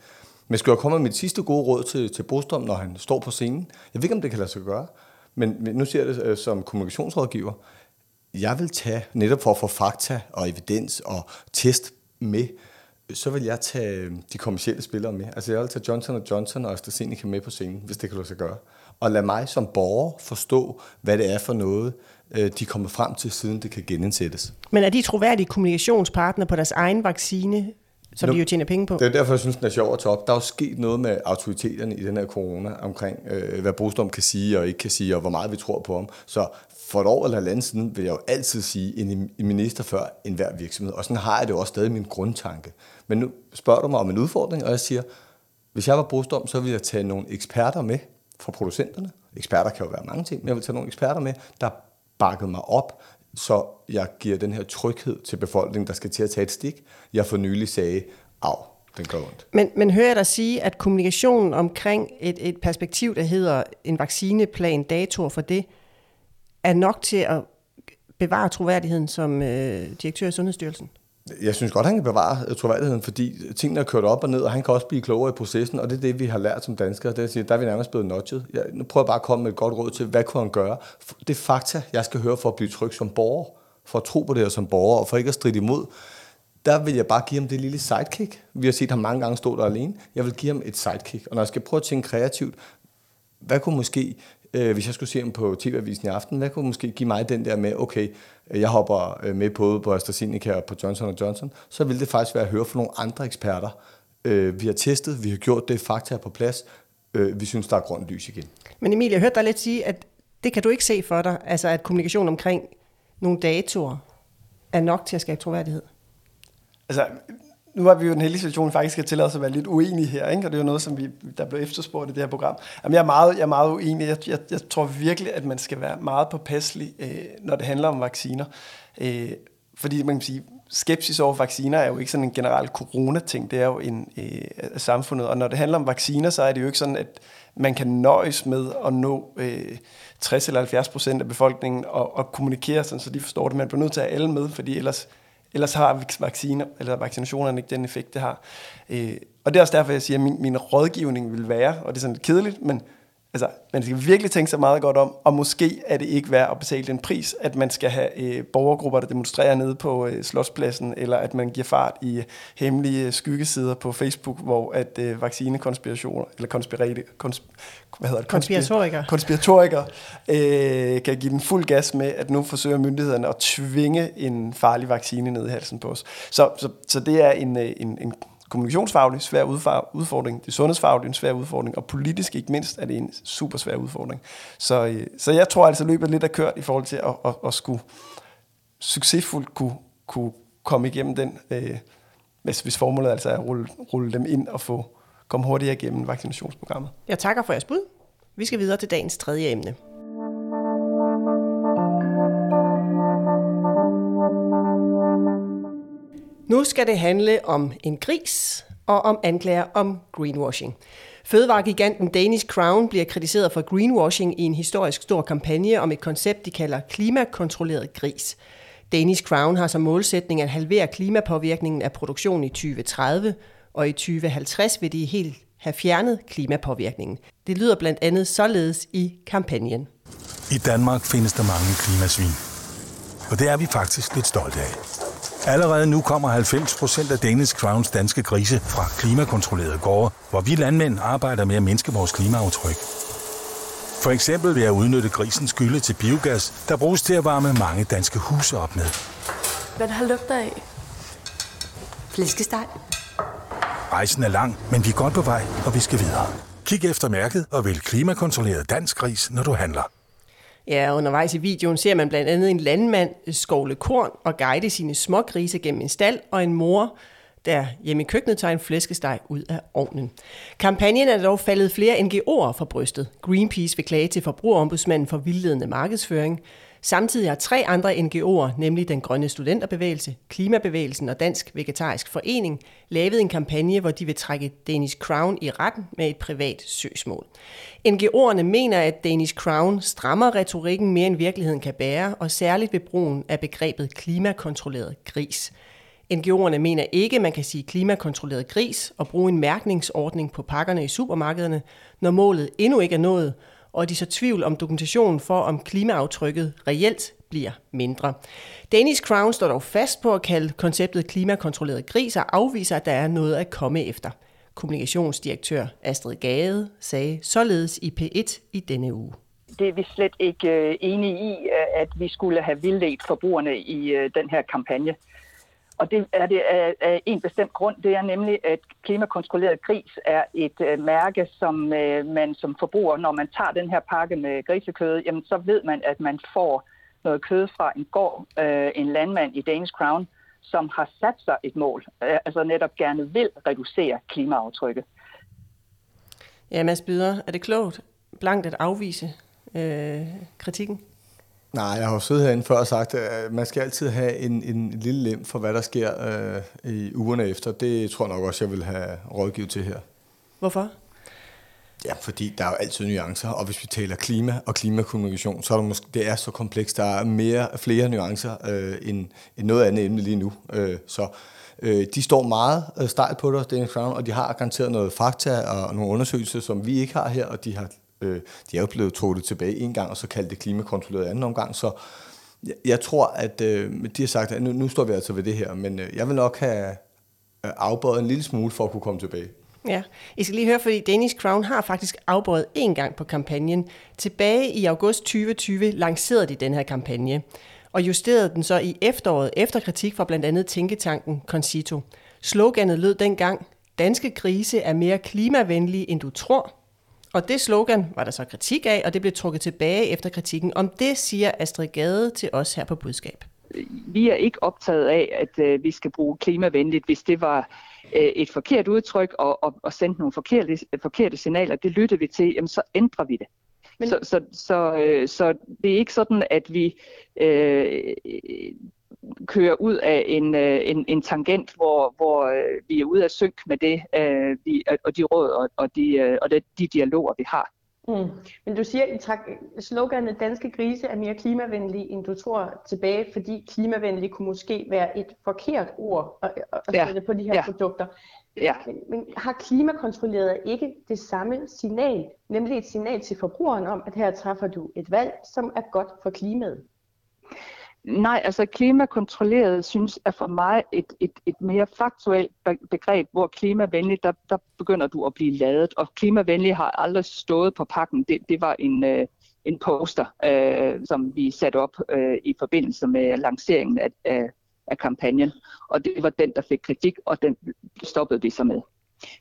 Men skal jeg komme med mit sidste gode råd til, til Bostrøm, når han står på scenen? Jeg ved ikke, om det kan lade sig gøre, men, men nu ser jeg det øh, som kommunikationsrådgiver. Jeg vil tage, netop for at få fakta og evidens og test med, så vil jeg tage øh, de kommersielle spillere med. Altså jeg vil tage Johnson Johnson og AstraZeneca med på scenen, hvis det kan lade sig gøre. Og lad mig som borger forstå, hvad det er for noget, øh, de kommer frem til, siden det kan genindsættes. Men er de troværdige kommunikationspartner på deres egen vaccine, som nu, de jo tjener penge på. Det er derfor, jeg synes, den er sjov at tage op. Der er jo sket noget med autoriteterne i den her corona, omkring øh, hvad Brostrøm kan sige og ikke kan sige, og hvor meget vi tror på ham. Så for et år eller et andet siden vil jeg jo altid sige, en, en minister før enhver virksomhed. Og sådan har jeg det jo også stadig min grundtanke. Men nu spørger du mig om en udfordring, og jeg siger, hvis jeg var Brostrøm, så ville jeg tage nogle eksperter med fra producenterne. Eksperter kan jo være mange ting, men jeg vil tage nogle eksperter med, der bakkede mig op så jeg giver den her tryghed til befolkningen, der skal til at tage et stik. Jeg for nylig sagde, af, den gør ondt. Men, men hører jeg dig sige, at kommunikationen omkring et, et perspektiv, der hedder en vaccineplan, dator for det, er nok til at bevare troværdigheden som øh, direktør i Sundhedsstyrelsen? Jeg synes godt, han kan bevare troværdigheden, fordi tingene er kørt op og ned, og han kan også blive klogere i processen, og det er det, vi har lært som danskere. Det er at sige, der er vi nærmest blevet notchet. Jeg, nu prøver jeg bare at komme med et godt råd til, hvad kunne han gøre? Det er fakta, jeg skal høre for at blive tryg som borger, for at tro på det her som borger, og for ikke at stride imod. Der vil jeg bare give ham det lille sidekick. Vi har set ham mange gange stå der alene. Jeg vil give ham et sidekick. Og når jeg skal prøve at tænke kreativt, hvad kunne måske øh, hvis jeg skulle se ham på TV-avisen i aften, hvad kunne måske give mig den der med, okay, jeg hopper øh, med både på AstraZeneca og på Johnson Johnson, så ville det faktisk være at høre fra nogle andre eksperter. Øh, vi har testet, vi har gjort det, fakta er på plads, øh, vi synes, der er grønt lys igen. Men Emil, jeg hørte dig lidt sige, at det kan du ikke se for dig, altså at kommunikation omkring nogle datoer er nok til at skabe troværdighed. Altså, nu har vi jo en heldig situation, faktisk skal tillade os at være lidt uenige her, ikke? og det er jo noget, som vi, der blev efterspurgt i det her program. Jamen, jeg, er meget, jeg er meget uenig. Jeg, jeg, jeg tror virkelig, at man skal være meget påpasselig, øh, når det handler om vacciner. Øh, fordi man kan sige, skepsis over vacciner er jo ikke sådan en generel corona-ting, det er jo en øh, samfundet. Og når det handler om vacciner, så er det jo ikke sådan, at man kan nøjes med at nå øh, 60 eller 70 procent af befolkningen og, og kommunikere sådan, så de forstår det. Man bliver nødt til at have alle med, fordi ellers, ellers har vacciner, eller vaccinationerne ikke den effekt, det har. Øh, og det er også derfor, jeg siger, at min, min rådgivning vil være, og det er sådan lidt kedeligt, men altså, man skal virkelig tænke sig meget godt om, og måske er det ikke værd at betale den pris, at man skal have øh, borgergrupper, der demonstrerer nede på øh, Slotspladsen, eller at man giver fart i øh, hemmelige skyggesider på Facebook, hvor at øh, vaccinekonspirationer, eller konspirate, kons, hvad hedder det? Konspiratorikere. Konspiratorikere øh, kan give den fuld gas med, at nu forsøger myndighederne at tvinge en farlig vaccine ned i halsen på os. Så, så, så det er en, øh, en, en kommunikationsfaglig svær udfordring, det er en svær udfordring, og politisk ikke mindst er det en super svær udfordring. Så, øh, så jeg tror altså, løbet lidt er kørt i forhold til at, at, at skulle succesfuldt kunne, kunne komme igennem den, øh, hvis, hvis formålet altså er at rulle, rulle dem ind og få komme hurtigere igennem vaccinationsprogrammet. Jeg takker for jeres bud. Vi skal videre til dagens tredje emne. Nu skal det handle om en gris og om anklager om greenwashing. Fødevaregiganten Danish Crown bliver kritiseret for greenwashing i en historisk stor kampagne om et koncept, de kalder klimakontrolleret gris. Danish Crown har som målsætning at halvere klimapåvirkningen af produktionen i 2030, og i 2050 vil de helt have fjernet klimapåvirkningen. Det lyder blandt andet således i kampagnen. I Danmark findes der mange klimasvin, og det er vi faktisk lidt stolte af. Allerede nu kommer 90 procent af Danish Crowns danske grise fra klimakontrollerede gårde, hvor vi landmænd arbejder med at mindske vores klimaaftryk. For eksempel ved at udnytte grisens gylde til biogas, der bruges til at varme mange danske huse op med. Hvad har lugter af? Flæskesteg. Rejsen er lang, men vi er godt på vej, og vi skal videre. Kig efter mærket og vælg klimakontrolleret dansk gris, når du handler. Ja, undervejs i videoen ser man blandt andet en landmand skovle korn og guide sine smågrise gennem en stald, og en mor, der hjemme i køkkenet tager en flæskesteg ud af ovnen. Kampagnen er dog faldet flere NGO'er fra brystet. Greenpeace vil klage til forbrugerombudsmanden for vildledende markedsføring. Samtidig har tre andre NGO'er, nemlig den Grønne Studenterbevægelse, Klimabevægelsen og Dansk Vegetarisk Forening, lavet en kampagne, hvor de vil trække Danish Crown i retten med et privat søgsmål. NGO'erne mener, at Danish Crown strammer retorikken mere end virkeligheden kan bære, og særligt ved brugen af begrebet klimakontrolleret gris. NGO'erne mener ikke, man kan sige klimakontrolleret gris og bruge en mærkningsordning på pakkerne i supermarkederne, når målet endnu ikke er nået, og de så tvivl om dokumentationen for, om klimaaftrykket reelt bliver mindre. Danish Crown står dog fast på at kalde konceptet klimakontrolleret gris og afviser, at der er noget at komme efter. Kommunikationsdirektør Astrid Gade sagde således i P1 i denne uge. Det er vi slet ikke øh, enige i, øh, at vi skulle have vildledt forbrugerne i øh, den her kampagne. Og det er det af, en bestemt grund. Det er nemlig, at klimakontrolleret gris er et øh, mærke, som øh, man som forbruger, når man tager den her pakke med grisekød, jamen, så ved man, at man får noget kød fra en gård, øh, en landmand i Danish Crown, som har sat sig et mål, altså netop gerne vil reducere klimaaftrykket. Ja, Mads Byder, er det klogt blankt at afvise øh, kritikken? Nej, jeg har jo siddet herinde før og sagt, at man skal altid have en, en lille lem for, hvad der sker øh, i ugerne efter. Det tror jeg nok også, jeg vil have rådgivet til her. Hvorfor? Ja, fordi der er jo altid nuancer, og hvis vi taler klima og klimakommunikation, så er det, måske, det er så komplekst. Der er mere, flere nuancer øh, end, end noget andet emne lige nu. Øh, så øh, de står meget øh, stejlt på det, Danish Crown, og de har garanteret noget fakta og nogle undersøgelser, som vi ikke har her, og de har Øh, de er jo blevet trukket tilbage en gang, og så kaldt det klimakontrolleret anden omgang, så jeg, jeg tror, at øh, de har sagt, at nu, nu står vi altså ved det her, men øh, jeg vil nok have øh, afbøjet en lille smule for at kunne komme tilbage. Ja, I skal lige høre, fordi Danish Crown har faktisk afbøjet en gang på kampagnen. Tilbage i august 2020 lancerede de den her kampagne, og justerede den så i efteråret efter kritik fra blandt andet tænketanken Concito. Sloganet lød dengang, danske grise er mere klimavenlige, end du tror, og det slogan var der så kritik af, og det blev trukket tilbage efter kritikken. Om det siger Astrid Gade til os her på budskab. Vi er ikke optaget af, at øh, vi skal bruge klimavenligt, hvis det var øh, et forkert udtryk og, og, og sendte nogle forkerte, forkerte signaler. Det lytter vi til, jamen så ændrer vi det. Men... Så, så, så, øh, så det er ikke sådan, at vi øh, kører ud af en, øh, en, en tangent, hvor, hvor øh, vi er ude af synk med det, øh, vi, og de råd og, og, de, øh, og de, de dialoger, vi har. Mm. Men du siger, at sloganet danske grise er mere klimavenlige, end du tror tilbage, fordi klimavenlig kunne måske være et forkert ord at, at ja. sætte på de her ja. produkter. Ja. Men, men har klimakontrolleret ikke det samme signal, nemlig et signal til forbrugeren om, at her træffer du et valg, som er godt for klimaet? Nej, altså klimakontrolleret synes er for mig et, et, et mere faktuelt begreb, hvor klimavenlig, der, der begynder du at blive ladet, og klimavenlig har aldrig stået på pakken. Det, det var en, øh, en poster, øh, som vi satte op øh, i forbindelse med lanceringen af, af, af kampagnen, og det var den, der fik kritik, og den stoppede vi så med.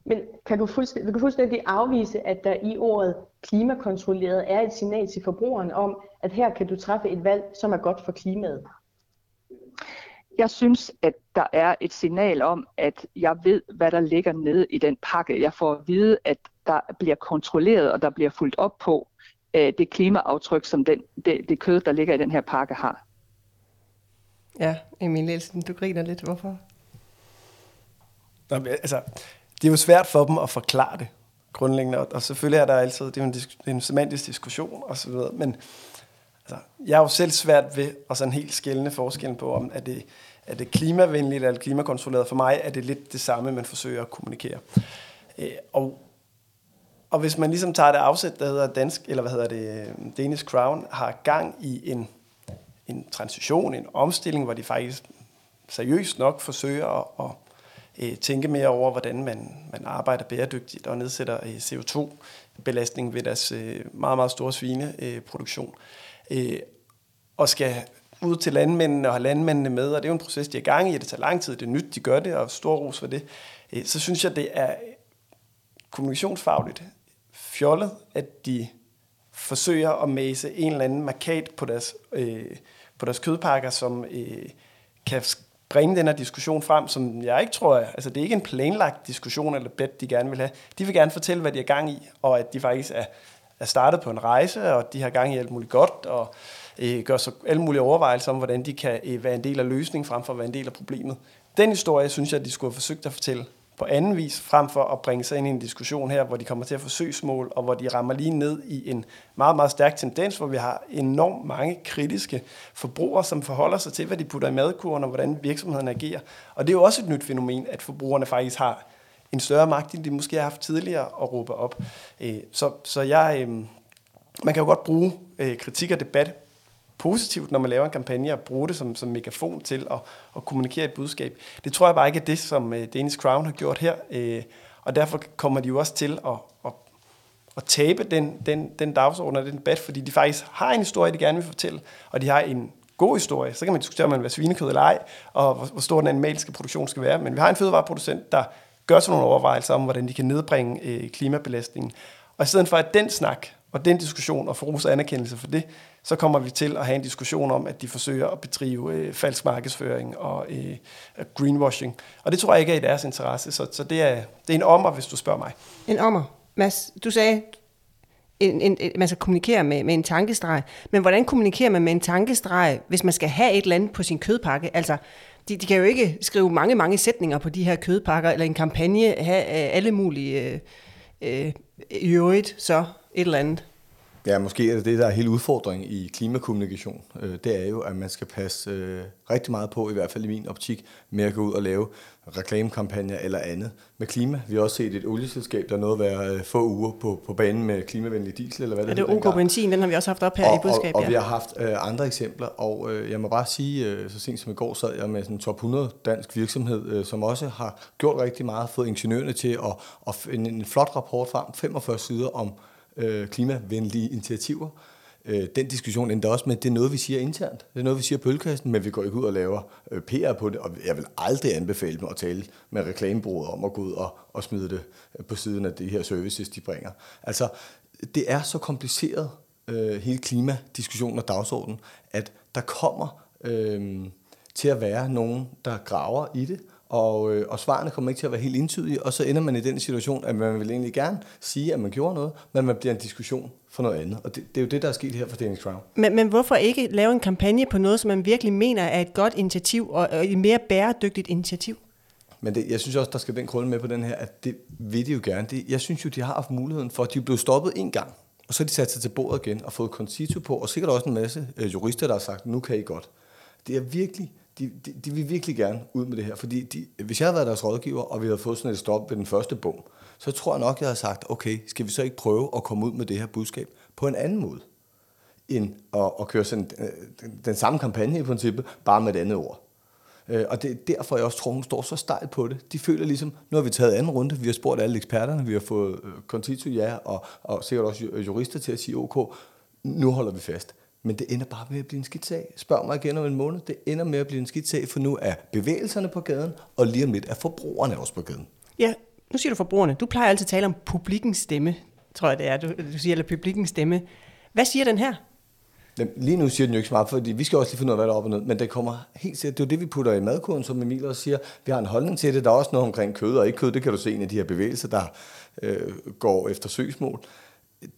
Men kan du, fuldstændig, du fuldstændig afvise, at der i ordet klimakontrolleret er et signal til forbrugeren om, at her kan du træffe et valg, som er godt for klimaet? Jeg synes, at der er et signal om, at jeg ved, hvad der ligger nede i den pakke. Jeg får at vide, at der bliver kontrolleret, og der bliver fuldt op på øh, det klimaaftryk, som den, det, det kød, der ligger i den her pakke, har. Ja, Emil Nielsen, du griner lidt. Hvorfor? Nå, altså, det er jo svært for dem at forklare det grundlæggende, og, og selvfølgelig er der altid, det er en, det er en semantisk diskussion og så videre, men altså, jeg er jo selv svært ved at sådan helt skældende forskellen på, om er det, er det klimavenligt eller klimakontrolleret. For mig er det lidt det samme, man forsøger at kommunikere. Øh, og, og hvis man ligesom tager det afsæt, der hedder dansk, eller hvad hedder det, øh, Danish Crown, har gang i en, en transition, en omstilling, hvor de faktisk seriøst nok forsøger at, at øh, tænke mere over, hvordan man, man arbejder bæredygtigt og nedsætter øh, CO2-belastning ved deres øh, meget, meget store svineproduktion. Øh, og skal ud til landmændene og have landmændene med, og det er jo en proces, de er i gang i, det tager lang tid, det er nyt, de gør det, og stor ros for det. Øh, så synes jeg, det er kommunikationsfagligt fjollet, at de forsøger at mase en eller anden markat på deres, øh, på deres kødpakker, som øh, kan bringe den her diskussion frem, som jeg ikke tror, altså det er ikke en planlagt diskussion eller bet, de gerne vil have. De vil gerne fortælle, hvad de er gang i, og at de faktisk er, er startet på en rejse, og de har gang i alt muligt godt, og øh, gør så alle mulige overvejelser om, hvordan de kan øh, være en del af løsningen, frem for at være en del af problemet. Den historie, synes jeg, de skulle have forsøgt at fortælle på anden vis, frem for at bringe sig ind i en diskussion her, hvor de kommer til at forsøgsmål, og hvor de rammer lige ned i en meget, meget stærk tendens, hvor vi har enormt mange kritiske forbrugere, som forholder sig til, hvad de putter i madkurven, og hvordan virksomheden agerer. Og det er jo også et nyt fænomen, at forbrugerne faktisk har en større magt, end de måske har haft tidligere at råbe op. Øh, så, så jeg, øh, man kan jo godt bruge øh, kritik og debat positivt, når man laver en kampagne, og bruge det som, som megafon til at, at kommunikere et budskab. Det tror jeg bare ikke er det, som uh, Danish Crown har gjort her, uh, og derfor kommer de jo også til at, at, at tabe den, den, den dagsorden og den debat, fordi de faktisk har en historie, de gerne vil fortælle, og de har en god historie. Så kan man diskutere, om man vil være svinekød eller ej, og hvor, hvor stor den animalske produktion skal være. Men vi har en fødevareproducent, der gør sig nogle overvejelser om, hvordan de kan nedbringe øh, klimabelastningen. Og i stedet for at den snak og den diskussion og få ros anerkendelse for det, så kommer vi til at have en diskussion om, at de forsøger at bedrive øh, falsk markedsføring og øh, øh, greenwashing. Og det tror jeg ikke er i deres interesse, så, så det, er, det er en ommer, hvis du spørger mig. En ommer. Mads, du sagde, en, en, en, man skal kommunikere med, med en tankestreg. Men hvordan kommunikerer man med en tankestreg, hvis man skal have et eller andet på sin kødpakke? Altså, de, de kan jo ikke skrive mange, mange sætninger på de her kødpakker, eller en kampagne have øh, alle mulige øh, øh, i øvrigt så et eller andet. Ja, måske er det det, der er hele udfordringen i klimakommunikation. Øh, det er jo, at man skal passe øh, rigtig meget på, i hvert fald i min optik, med at gå ud og lave reklamekampagner eller andet med klima. Vi har også set et olieselskab, der nåede at være øh, få uger på, på banen med klimavenlig diesel, eller hvad det, er. det OK Benzin, den har vi også haft op her og, i budskab. Og, og ja. vi har haft øh, andre eksempler, og øh, jeg må bare sige, øh, så sent som i går sad jeg med sådan en top 100 dansk virksomhed, øh, som også har gjort rigtig meget, fået ingeniørerne til at, at finde en flot rapport frem, 45 sider om øh, klimavenlige initiativer. Øh, den diskussion endte også med, at det er noget, vi siger internt. Det er noget, vi siger på ølkassen, men vi går ikke ud og laver øh, PR på det, og jeg vil aldrig anbefale dem at tale med reklamebureauet om at gå ud og, og smide det øh, på siden af de her services, de bringer. Altså, det er så kompliceret, øh, hele klimadiskussionen og dagsordenen, at der kommer øh, til at være nogen, der graver i det, og, øh, og svarene kommer ikke til at være helt entydige, og så ender man i den situation, at man vil egentlig gerne sige, at man gjorde noget, men man bliver en diskussion for noget andet. Og det, det er jo det, der er sket her for Danish Crown. Men, men hvorfor ikke lave en kampagne på noget, som man virkelig mener er et godt initiativ, og, og et mere bæredygtigt initiativ? Men det, jeg synes også, der skal den krølle med på den her, at det vil de jo gerne. Det, jeg synes jo, de har haft muligheden for, at de blev stoppet en gang, og så har de sat sig til bordet igen og fået concito på, og sikkert også en masse øh, jurister, der har sagt, nu kan I godt. Det er virkelig, de, de, de vil virkelig gerne ud med det her, fordi de, hvis jeg havde været deres rådgiver, og vi havde fået sådan et stop ved den første bog, så tror jeg nok, jeg havde sagt, okay, skal vi så ikke prøve at komme ud med det her budskab på en anden måde, end at, at køre sådan, øh, den, den samme kampagne i princippet, bare med et andet ord. Øh, og det er derfor, jeg også tror, hun står så stejlt på det. De føler ligesom, nu har vi taget anden runde, vi har spurgt alle eksperterne, vi har fået øh, Contito ja, og, og sikkert også jurister til at sige, ok, nu holder vi fast. Men det ender bare med at blive en skidt sag. Spørg mig igen om en måned. Det ender med at blive en skidt sag, for nu er bevægelserne på gaden, og lige om lidt er forbrugerne også på gaden. Ja, nu siger du forbrugerne. Du plejer altid at tale om publikens stemme, tror jeg det er. Du, du siger, eller publikens stemme. Hvad siger den her? Lige nu siger den jo ikke så meget, fordi vi skal også lige finde ud af, hvad der er op og ned. Men det kommer helt sikkert, det er det, vi putter i madkurven, som Emil også siger. Vi har en holdning til det. Der er også noget omkring kød og ikke kød. Det kan du se i de her bevægelser, der øh, går efter søgsmål.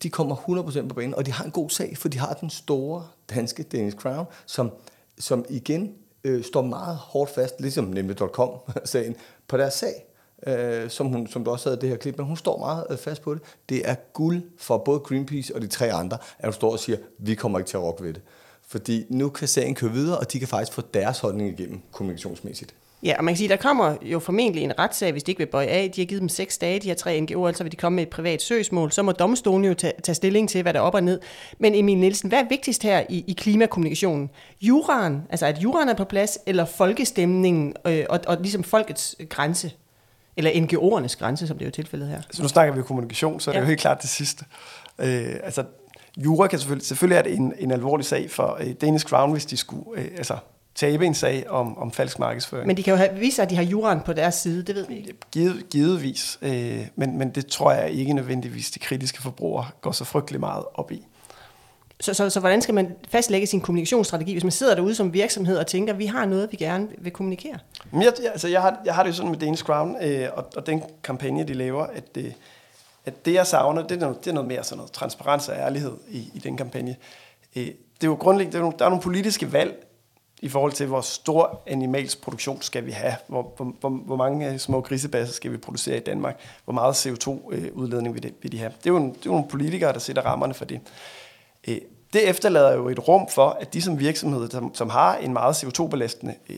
De kommer 100% på banen, og de har en god sag, for de har den store danske Danish Crown, som, som igen øh, står meget hårdt fast, ligesom nemlig.com-sagen, på deres sag øh, som, hun, som du også havde det her klip, men hun står meget øh, fast på det. Det er guld for både Greenpeace og de tre andre, at hun står og siger, vi kommer ikke til at rokke ved det. Fordi nu kan sagen køre videre, og de kan faktisk få deres holdning igennem kommunikationsmæssigt. Ja, og man kan sige, der kommer jo formentlig en retssag, hvis de ikke vil bøje af. De har givet dem seks dage, de her tre NGO'er, altså vil de komme med et privat søgsmål. Så må domstolen jo tage, tage stilling til, hvad der er op og ned. Men Emil Nielsen, hvad er vigtigst her i, i klimakommunikationen? Juraen, altså at juraen er på plads, eller folkestemningen øh, og, og ligesom folkets grænse? Eller NGO'ernes grænse, som det er jo tilfældet her. Altså nu snakker vi kommunikation, så er det ja. jo helt klart det sidste. Øh, altså, jura kan selvfølgelig, selvfølgelig er det en, en alvorlig sag for øh, Danish Crown, hvis de skulle øh, altså, tabe en sag om, om falsk markedsføring. Men de kan jo have, vise, at de har juraen på deres side, det ved vi ikke. Givet, givetvis, øh, men, men det tror jeg ikke nødvendigvis, de kritiske forbrugere går så frygtelig meget op i. Så, så, så hvordan skal man fastlægge sin kommunikationsstrategi, hvis man sidder derude som virksomhed og tænker, at vi har noget, vi gerne vil kommunikere? Men jeg, altså jeg, har, jeg har det jo sådan med Danish Crown øh, og, og den kampagne, de laver, at, øh, at det, jeg savner, det er, noget, det er noget mere sådan noget transparens og ærlighed i, i den kampagne. Øh, det er jo grundlæggende, der er, nogle, der er nogle politiske valg i forhold til, hvor stor animalsk produktion skal vi have, hvor, hvor, hvor, hvor mange øh, små grisebasser skal vi producere i Danmark, hvor meget CO2-udledning øh, vil, det, vil de have. Det er, jo en, det er jo nogle politikere, der sætter rammerne for det. Øh, det efterlader jo et rum for, at de som virksomheder, som, som har en meget CO2-belastende øh,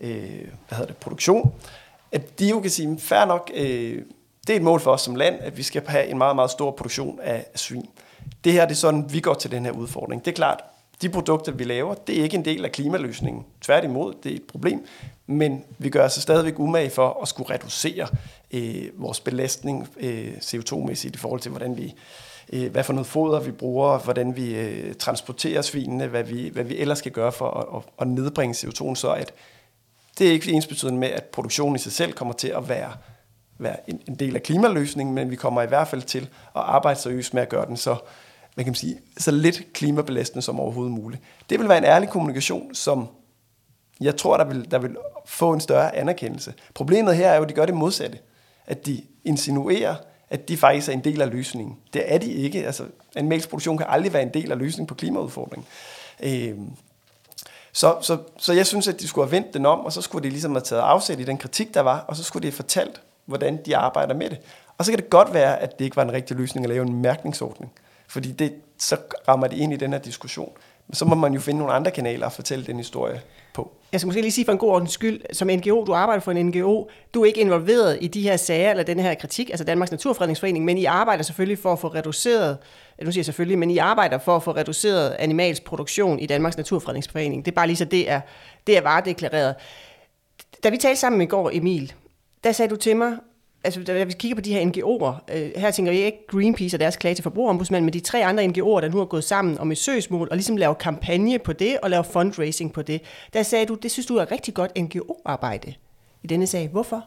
øh, hvad hedder det, produktion, at de jo kan sige, fair nok, øh, det er et mål for os som land, at vi skal have en meget, meget stor produktion af, af svin. Det her det er sådan, vi går til den her udfordring. Det er klart, de produkter, vi laver, det er ikke en del af klimaløsningen. Tværtimod, det er et problem. Men vi gør os stadigvæk umage for at skulle reducere øh, vores belastning øh, CO2-mæssigt i forhold til, hvordan vi øh, hvad for noget foder vi bruger, hvordan vi øh, transporterer svinene, hvad vi, hvad vi ellers skal gøre for at, at, at nedbringe CO2, så at det er ikke ens betydende med, at produktionen i sig selv kommer til at være, være en, en del af klimaløsningen, men vi kommer i hvert fald til at arbejde seriøst med at gøre den så, hvad kan man sige, så lidt klimabelastende som overhovedet muligt. Det vil være en ærlig kommunikation, som jeg tror, der vil, der vil få en større anerkendelse. Problemet her er jo, at de gør det modsatte. At de insinuerer, at de faktisk er en del af løsningen. Det er de ikke. Altså, en produktion kan aldrig være en del af løsningen på klimaudfordringen. Øh, så, så, så jeg synes, at de skulle have vendt den om, og så skulle de ligesom have taget afsæt i den kritik, der var, og så skulle de have fortalt, hvordan de arbejder med det. Og så kan det godt være, at det ikke var en rigtig løsning at lave en mærkningsordning. Fordi det, så rammer det ind i den her diskussion. Men så må man jo finde nogle andre kanaler at fortælle den historie på. Jeg skal måske lige sige for en god ordens skyld, som NGO, du arbejder for en NGO, du er ikke involveret i de her sager eller den her kritik, altså Danmarks Naturfredningsforening, men I arbejder selvfølgelig for at få reduceret, nu siger jeg selvfølgelig, men I arbejder for at få reduceret animalsk produktion i Danmarks Naturfredningsforening. Det er bare lige så det er, det er varedeklareret. Da vi talte sammen i går, Emil, der sagde du til mig, altså, når vi kigger på de her NGO'er, øh, her tænker jeg ikke Greenpeace og deres klage til forbrugerombudsmanden, men de tre andre NGO'er, der nu har gået sammen om et søgsmål, og ligesom laver kampagne på det, og laver fundraising på det. Der sagde du, det synes du er rigtig godt NGO-arbejde i denne sag. Hvorfor?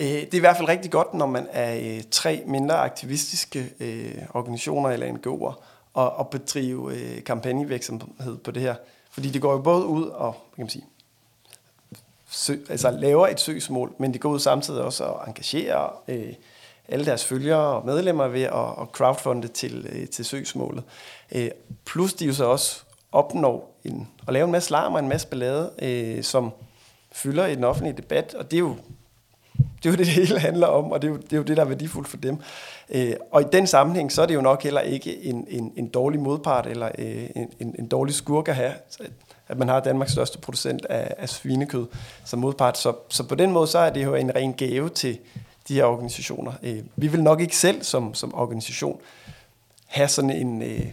Øh, det er i hvert fald rigtig godt, når man er øh, tre mindre aktivistiske øh, organisationer eller NGO'er, og, og bedrive kampagnevirksomhed på det her. Fordi det går jo både ud og, kan man sige, sø, altså laver et søgsmål, men de går ud samtidig også og engagerer øh, alle deres følgere og medlemmer ved at, at crowdfunde til, øh, til søgsmålet. Øh, plus de jo så også opnår en, at lave en masse larm og en masse ballade, øh, som fylder i den offentlige debat, og det er jo det, er jo det, det hele handler om, og det er jo det, er jo det der er værdifuldt for dem. Øh, og i den sammenhæng, så er det jo nok heller ikke en, en, en dårlig modpart, eller øh, en, en dårlig skurk at have, at man har Danmarks største producent af, af svinekød som modpart. Så, så på den måde, så er det jo en ren gave til de her organisationer. Øh, vi vil nok ikke selv som, som organisation have sådan en... Øh,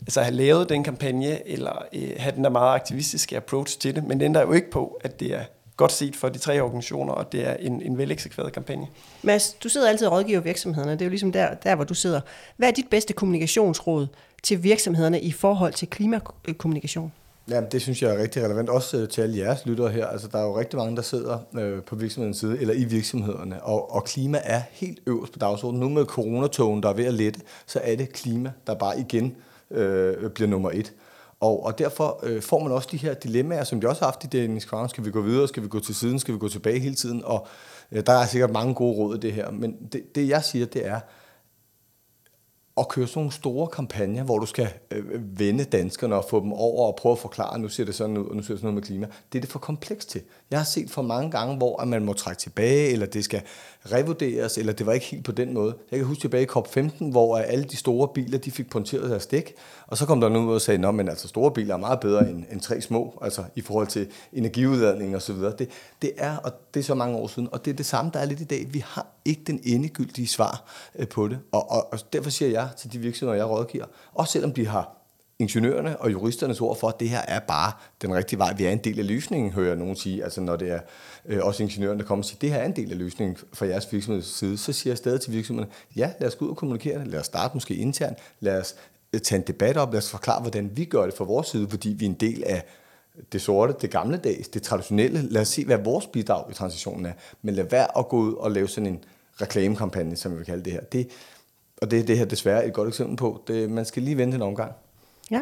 altså have lavet den kampagne, eller øh, have den der meget aktivistiske approach til det, men den der jo ikke på, at det er godt set for de tre organisationer, og det er en, en veleksekveret kampagne. Mads, du sidder altid og rådgiver virksomhederne. Det er jo ligesom der, der, hvor du sidder. Hvad er dit bedste kommunikationsråd til virksomhederne i forhold til klimakommunikation? Ja, det synes jeg er rigtig relevant, også øh, til alle jeres lyttere her. Altså, der er jo rigtig mange, der sidder øh, på virksomhedens side, eller i virksomhederne, og, og klima er helt øverst på dagsordenen. Nu med coronatogen, der er ved at lette, så er det klima, der bare igen øh, bliver nummer et. Og, og derfor øh, får man også de her dilemmaer, som vi også har haft i Danish Crown. Skal vi gå videre? Skal vi gå til siden? Skal vi gå tilbage hele tiden? Og øh, der er sikkert mange gode råd i det her. Men det, det jeg siger, det er, at køre sådan nogle store kampagner, hvor du skal øh, vende danskerne og få dem over og prøve at forklare, nu ser det sådan ud, og nu ser det sådan ud med klima. Det er det for komplekst til. Jeg har set for mange gange, hvor at man må trække tilbage, eller det skal revurderes, eller det var ikke helt på den måde. Jeg kan huske tilbage i COP15, hvor alle de store biler, de fik punkteret deres dæk, og så kom der nogen ud og sagde, at altså store biler er meget bedre end, end tre små, altså i forhold til energiudladning og så videre. Det, det er, og det er så mange år siden, og det er det samme, der er lidt i dag. Vi har ikke den endegyldige svar øh, på det, og, og, og derfor siger jeg til de virksomheder, jeg rådgiver, også selvom de har ingeniørerne og juristernes ord for, at det her er bare den rigtige vej. Vi er en del af løsningen, hører jeg nogen sige. Altså når det er øh, også ingeniørerne, der kommer og siger, det her er en del af løsningen fra jeres virksomheds side, så siger jeg stadig til virksomhederne, ja, lad os gå ud og kommunikere det. Lad os starte måske internt. Lad os øh, tage en debat op. Lad os forklare, hvordan vi gør det fra vores side, fordi vi er en del af det sorte, det gamle dags, det traditionelle. Lad os se, hvad vores bidrag i transitionen er. Men lad være at gå ud og lave sådan en reklamekampagne, som vi vil kalde det her. Det, og det er det her desværre et godt eksempel på. Det, man skal lige vente en omgang. Ja.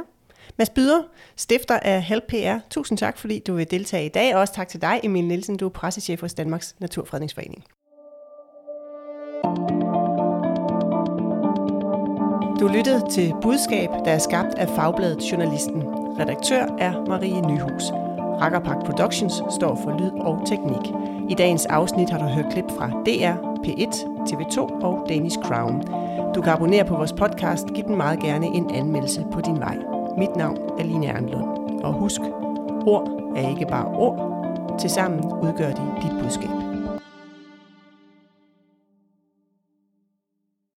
Mads Byder, stifter af Help PR. Tusind tak, fordi du vil deltage i dag. Og også tak til dig, Emil Nielsen. Du er pressechef hos Danmarks Naturfredningsforening. Du lyttede til Budskab, der er skabt af Fagbladet Journalisten. Redaktør er Marie Nyhus. Rakkerpark Productions står for lyd og teknik. I dagens afsnit har du hørt klip fra DR, P1, TV2 og Danish Crown. Du kan abonnere på vores podcast. Giv den meget gerne en anmeldelse på din vej. Mit navn er Line Ernlund. Og husk, ord er ikke bare ord. Tilsammen udgør de dit budskab.